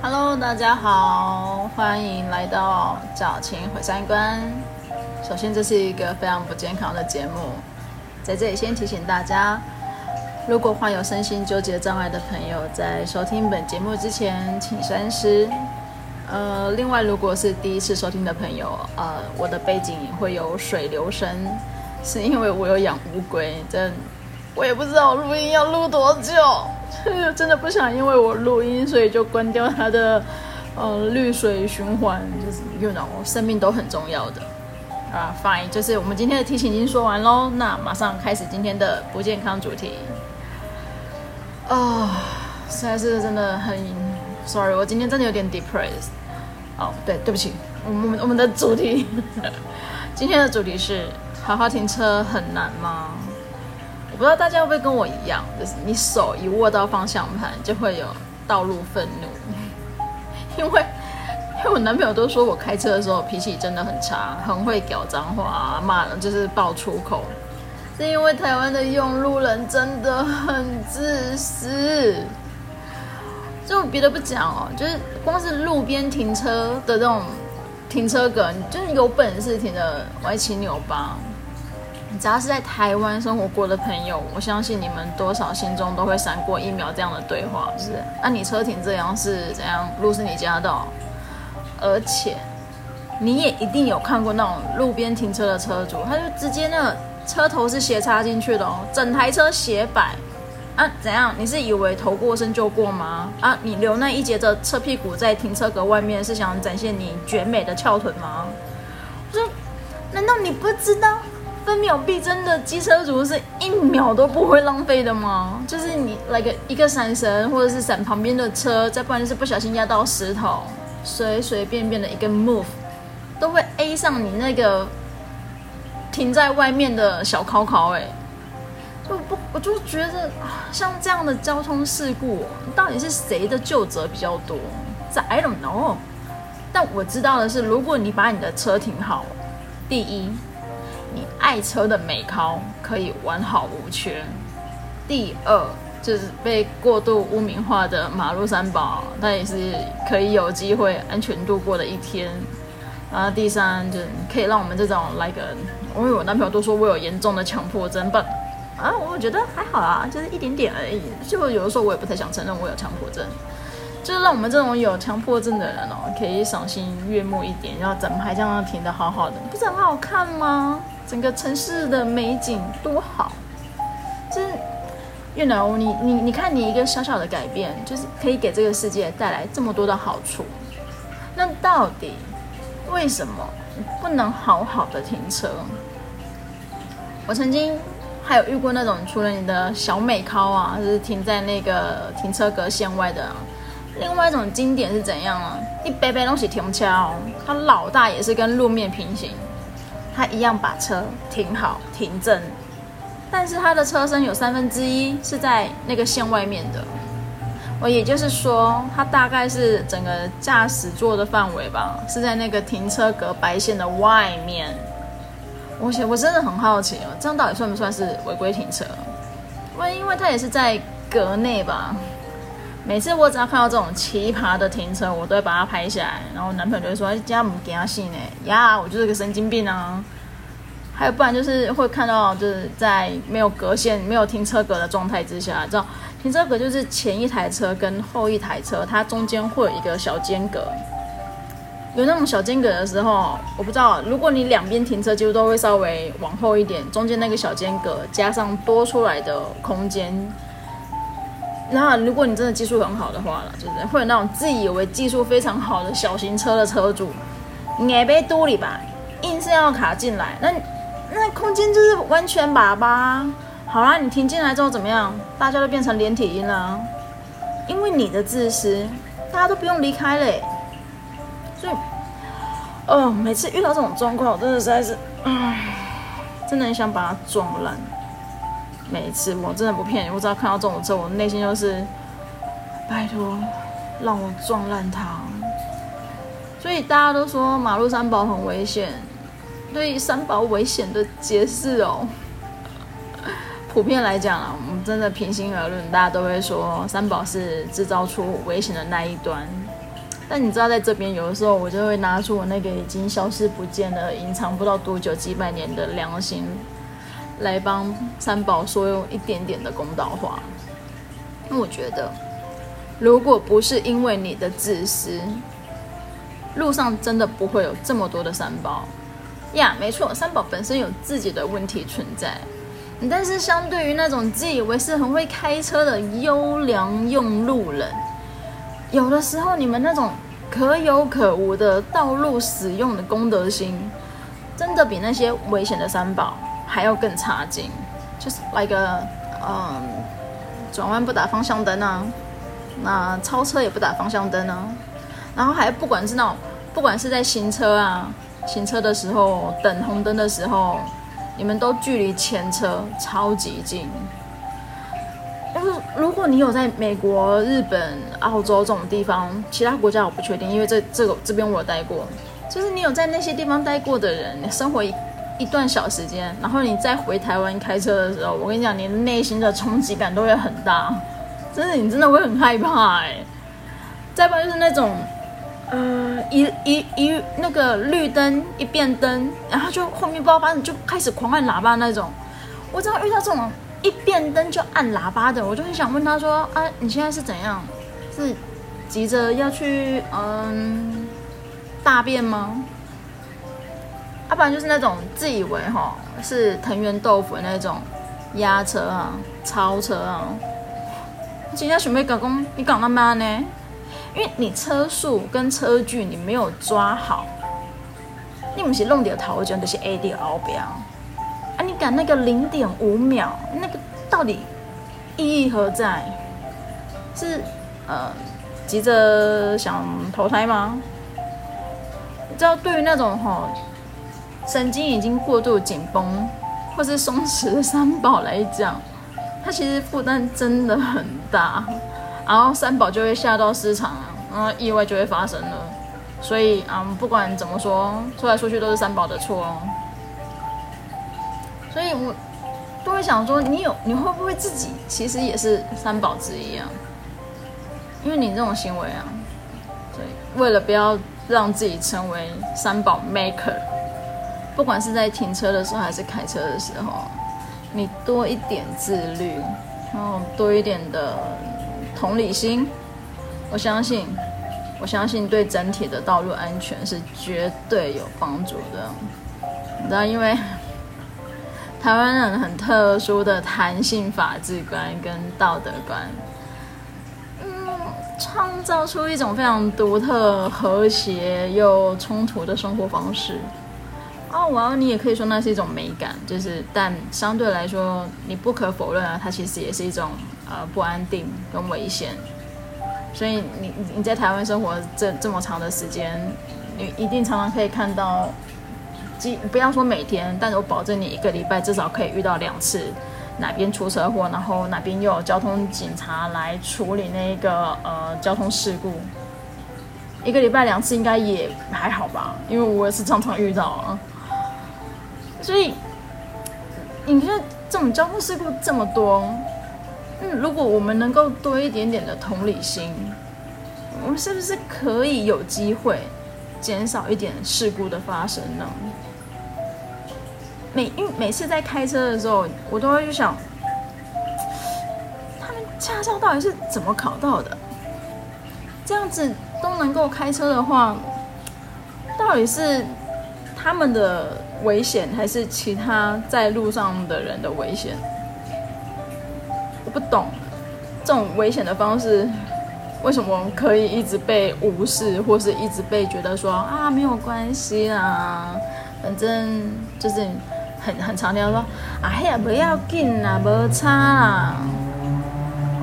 Hello，大家好，欢迎来到早晴毁三观。首先，这是一个非常不健康的节目，在这里先提醒大家，如果患有身心纠结障碍的朋友，在收听本节目之前，请三思。呃，另外，如果是第一次收听的朋友，呃，我的背景会有水流声，是因为我有养乌龟，真我也不知道我录音要录多久，真的不想因为我录音，所以就关掉它的呃滤水循环，就是 you know，生命都很重要的。啊，fine，就是我们今天的提醒已经说完喽，那马上开始今天的不健康主题。啊、实在是真的很，sorry，我今天真的有点 depressed。哦，对，对不起，我们我们的主题，今天的主题是好好停车很难吗？不知道大家会不会跟我一样，就是你手一握到方向盘，就会有道路愤怒，因为。因为我男朋友都说我开车的时候脾气真的很差，很会讲脏话，骂人就是爆粗口。是因为台湾的用路人真的很自私。就别的不讲哦，就是光是路边停车的这种停车格，就是有本事停的歪七扭八。只要是在台湾生活过的朋友，我相信你们多少心中都会闪过一秒这样的对话，就是，那、你车停这样是怎样？路是你家的？而且，你也一定有看过那种路边停车的车主，他就直接那个车头是斜插进去的哦，整台车斜摆啊，怎样？你是以为头过身就过吗？啊，你留那一截的车屁股在停车格外面，是想展现你绝美的翘臀吗？我说，难道你不知道秒必争的机车族是一秒都不会浪费的吗？就是你来个一个闪神，或者是闪旁边的车，再不然就是不小心压到石头。随随便便的一个 move，都会 A 上你那个停在外面的小考考哎，就不我就觉得像这样的交通事故，到底是谁的旧责比较多？这 I don't know。但我知道的是，如果你把你的车停好，第一，你爱车的美考可以完好无缺；第二。就是被过度污名化的马路三宝，它也是可以有机会安全度过的一天。然后第三，就是可以让我们这种来个，因为我男朋友都说我有严重的强迫症但啊，我觉得还好啊，就是一点点而已。就有的时候我也不太想承认我有强迫症，就是让我们这种有强迫症的人哦，可以赏心悦目一点。然后怎么还这样停得好好的，不是很好看吗？整个城市的美景多好，就是。You know，你你你看，你一个小小的改变，就是可以给这个世界带来这么多的好处。那到底为什么不能好好的停车？我曾经还有遇过那种，除了你的小美尻啊，就是停在那个停车格线外的。另外一种经典是怎样啊？一杯杯东西停车哦，它老大也是跟路面平行，它一样把车停好停正。但是它的车身有三分之一是在那个线外面的，我也就是说，它大概是整个驾驶座的范围吧，是在那个停车格白线的外面。我我真的很好奇哦，这样到底算不算是违规停车？因为因为它也是在格内吧。每次我只要看到这种奇葩的停车，我都会把它拍下来，然后男朋友就会说：“这样不给他信呢？呀，我就是个神经病啊！”还有不然就是会看到，就是在没有隔线、没有停车格的状态之下，知道停车格就是前一台车跟后一台车，它中间会有一个小间隔。有那种小间隔的时候，我不知道，如果你两边停车几乎都会稍微往后一点，中间那个小间隔加上多出来的空间，那如果你真的技术很好的话了，就是会有那种自以为技术非常好的小型车的车主，你被堵里吧，硬是要卡进来，那。那空间就是完全粑粑。好啦，你停进来之后怎么样？大家都变成连体婴了，因为你的自私，大家都不用离开嘞。所以，哦，每次遇到这种状况，我真的实在是，唉，真的很想把它撞烂。每一次，我真的不骗你，我只要看到这种车，我内心就是，拜托，让我撞烂它。所以大家都说马路三宝很危险。对三宝危险的解释哦，普遍来讲啊，我们真的平心而论，大家都会说三宝是制造出危险的那一端。但你知道，在这边有的时候，我就会拿出我那个已经消失不见了、隐藏不知道多久、几百年的良心，来帮三宝说一点点的公道话。那我觉得，如果不是因为你的自私，路上真的不会有这么多的三宝。呀，没错，三宝本身有自己的问题存在，但是相对于那种自以为是很会开车的优良用路人。有的时候，你们那种可有可无的道路使用的公德心，真的比那些危险的三宝还要更差劲。就是来个，嗯，转弯不打方向灯啊，那超车也不打方向灯啊，然后还不管是那种，不管是在行车啊，行车的时候等红灯的时候，你们都距离前车超级近。如果你有在美国、日本、澳洲这种地方，其他国家我不确定，因为这这个这边我待过。就是你有在那些地方待过的人，生活一段小时间，然后你再回台湾开车的时候，我跟你讲，你内心的冲击感都会很大，真的，你真的会很害怕哎。再不然就是那种，呃，一一一那个绿灯一变灯，然后就后面不知道发生，就开始狂按喇叭那种。我只要遇到这种。一变灯就按喇叭的，我就很想问他说：“啊，你现在是怎样？是急着要去嗯大便吗？要、啊、不然就是那种自以为哈是藤原豆腐的那种压车啊、超车啊。今天准备搞工，你搞那么呢？因为你车速跟车距你没有抓好，你不是弄掉头前就是 A D 后边。”啊！你赶那个零点五秒，那个到底意义何在？是呃急着想投胎吗？你知道，对于那种吼、神经已经过度紧绷或是松弛的三宝来讲，它其实负担真的很大，然后三宝就会下到市场，然后意外就会发生了。所以嗯，不管怎么说，说来说去都是三宝的错哦。所以我都会想说，你有你会不会自己其实也是三宝之一啊？因为你这种行为啊，所以为了不要让自己成为三宝 maker，不管是在停车的时候还是开车的时候，你多一点自律，然后多一点的同理心，我相信，我相信对整体的道路安全是绝对有帮助的。你知道，因为。台湾人很特殊的弹性法治观跟道德观，嗯，创造出一种非常独特、和谐又冲突的生活方式。哦，哇，你也可以说那是一种美感，就是，但相对来说，你不可否认啊，它其实也是一种呃不安定跟危险。所以你你在台湾生活这这么长的时间，你一定常常可以看到。即不要说每天，但是我保证你一个礼拜至少可以遇到两次，哪边出车祸，然后哪边又有交通警察来处理那个呃交通事故。一个礼拜两次应该也还好吧，因为我也是常常遇到啊。所以你觉得这种交通事故这么多，嗯，如果我们能够多一点点的同理心，我们是不是可以有机会减少一点事故的发生呢？每因每次在开车的时候，我都会去想，他们驾照到底是怎么考到的？这样子都能够开车的话，到底是他们的危险，还是其他在路上的人的危险？我不懂这种危险的方式，为什么可以一直被无视，或是一直被觉得说啊没有关系啊，反正就是。很很常听到说啊，嘿呀，不要紧啦，没差啦。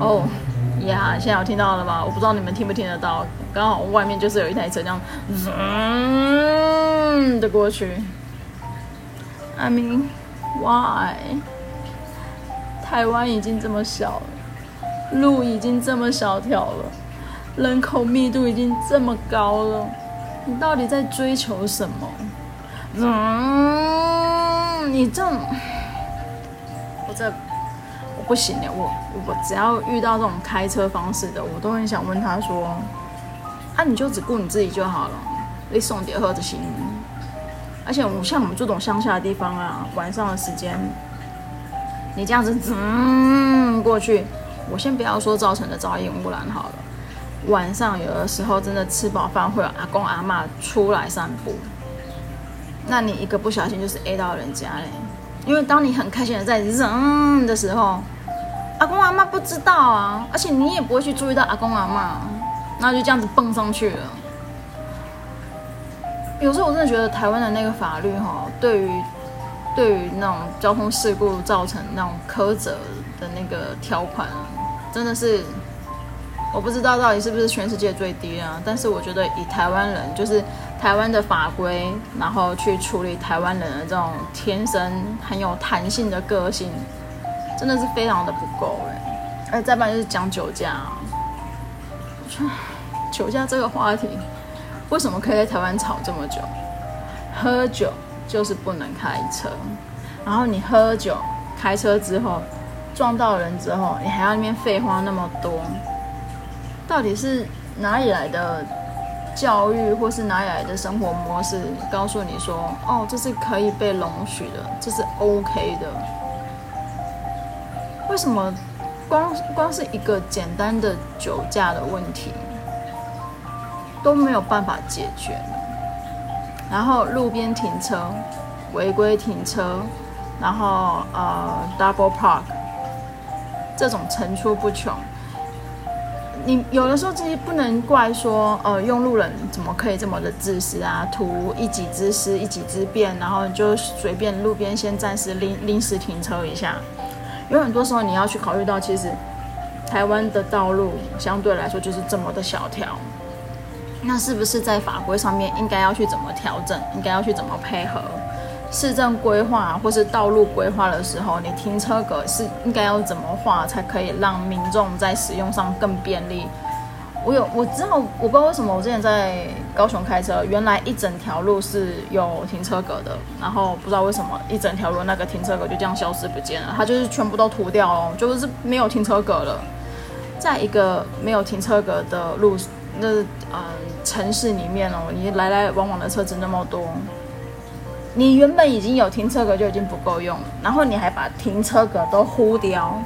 哦呀，现在有听到了吗？我不知道你们听不听得到。刚好外面就是有一台车这样，嗯的过去。I mean, why？台湾已经这么小了，路已经这么小条了，人口密度已经这么高了，你到底在追求什么？嗯。你这，我这我不行了，我我只要遇到这种开车方式的，我都很想问他说：啊，你就只顾你自己就好了，你送点喝就行。而且我像我们这种乡下的地方啊，晚上的时间，你这样子嗯过去，我先不要说造成的噪音污染好了。晚上有的时候真的吃饱饭会有阿公阿嬷出来散步，那你一个不小心就是 A 到人家嘞。因为当你很开心的在扔的时候，阿公阿嬷不知道啊，而且你也不会去注意到阿公阿嬷，那就这样子蹦上去了。有时候我真的觉得台湾的那个法律哈，对于对于那种交通事故造成那种苛责的那个条款，真的是我不知道到底是不是全世界最低啊。但是我觉得以台湾人就是台湾的法规，然后去处理台湾人的这种天生很有弹性的个性，真的是非常的不够哎。哎，再不然就是讲酒驾，啊 酒驾这个话题。为什么可以在台湾吵这么久？喝酒就是不能开车，然后你喝酒开车之后撞到人之后，你还要那边废话那么多，到底是哪里来的教育，或是哪里来的生活模式，告诉你说，哦，这是可以被容许的，这是 OK 的？为什么光光是一个简单的酒驾的问题？都没有办法解决，然后路边停车、违规停车，然后呃 double park，这种层出不穷。你有的时候自己不能怪说，呃，用路人怎么可以这么的自私啊？图一己之私，一己之便，然后就随便路边先暂时临临时停车一下。有很多时候你要去考虑到，其实台湾的道路相对来说就是这么的小条。那是不是在法规上面应该要去怎么调整？应该要去怎么配合？市政规划或是道路规划的时候，你停车格是应该要怎么画，才可以让民众在使用上更便利？我有我知道，我不知道为什么我之前在高雄开车，原来一整条路是有停车格的，然后不知道为什么一整条路那个停车格就这样消失不见了，它就是全部都涂掉了，就是没有停车格了。在一个没有停车格的路，那嗯。城市里面哦，你来来往往的车子那么多，你原本已经有停车格就已经不够用，然后你还把停车格都糊掉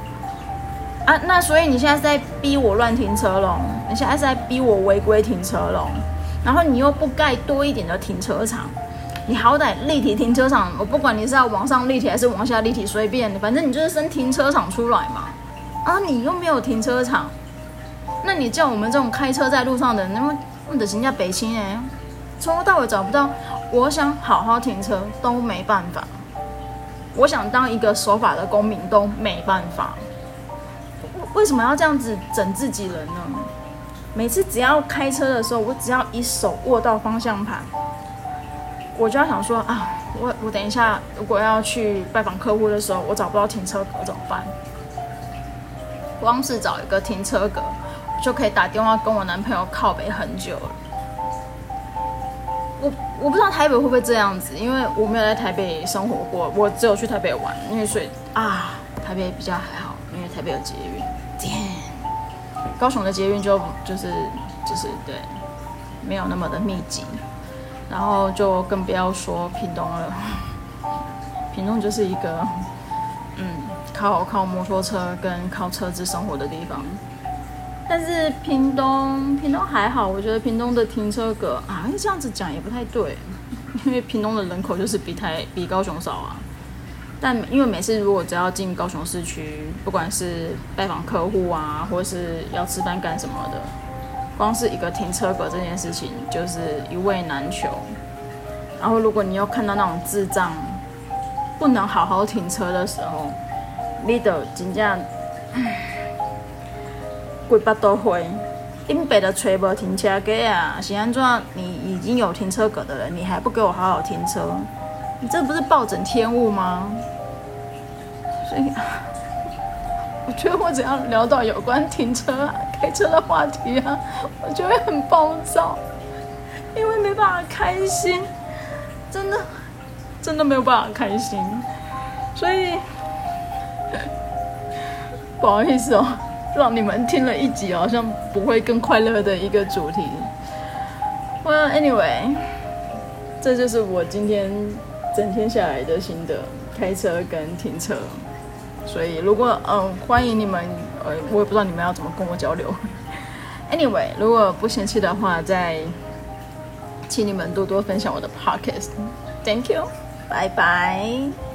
啊！那所以你现在是在逼我乱停车咯，你现在是在逼我违规停车咯，然后你又不盖多一点的停车场，你好歹立体停车场，我不管你是要往上立体还是往下立体，随便，反正你就是生停车场出来嘛。啊，你又没有停车场，那你叫我们这种开车在路上的人，那么。或者人家北京哎，从头到尾找不到。我想好好停车都没办法，我想当一个守法的公民都没办法。为什么要这样子整自己人呢？每次只要开车的时候，我只要一手握到方向盘，我就要想说啊，我我等一下如果要去拜访客户的时候，我找不到停车格怎么办？光是找一个停车格。就可以打电话跟我男朋友靠北很久了。我我不知道台北会不会这样子，因为我没有在台北生活过，我只有去台北玩。因为所以啊，台北比较还好，因为台北有捷运。天，高雄的捷运就就是就是对，没有那么的密集。然后就更不要说屏东了，屏东就是一个，靠靠摩托车跟靠车子生活的地方。但是屏东，屏东还好，我觉得屏东的停车格啊，这样子讲也不太对，因为屏东的人口就是比台比高雄少啊。但因为每次如果只要进高雄市区，不管是拜访客户啊，或是要吃饭干什么的，光是一个停车格这件事情就是一位难求。然后如果你又看到那种智障不能好好停车的时候，你就真正。规巴都会，因北的吹无停车格啊，是安怎？你已经有停车格的人，你还不给我好好停车，你这不是暴殄天物吗？所以，我觉得我只要聊到有关停车啊、开车的话题啊，我就会很暴躁，因为没办法开心，真的，真的没有办法开心，所以不好意思哦。让你们听了一集好像不会更快乐的一个主题，Well, anyway，这就是我今天整天下来的心得，开车跟停车。所以，如果嗯、呃，欢迎你们，呃，我也不知道你们要怎么跟我交流。Anyway，如果不嫌弃的话，再请你们多多分享我的 podcast。Thank you，拜拜。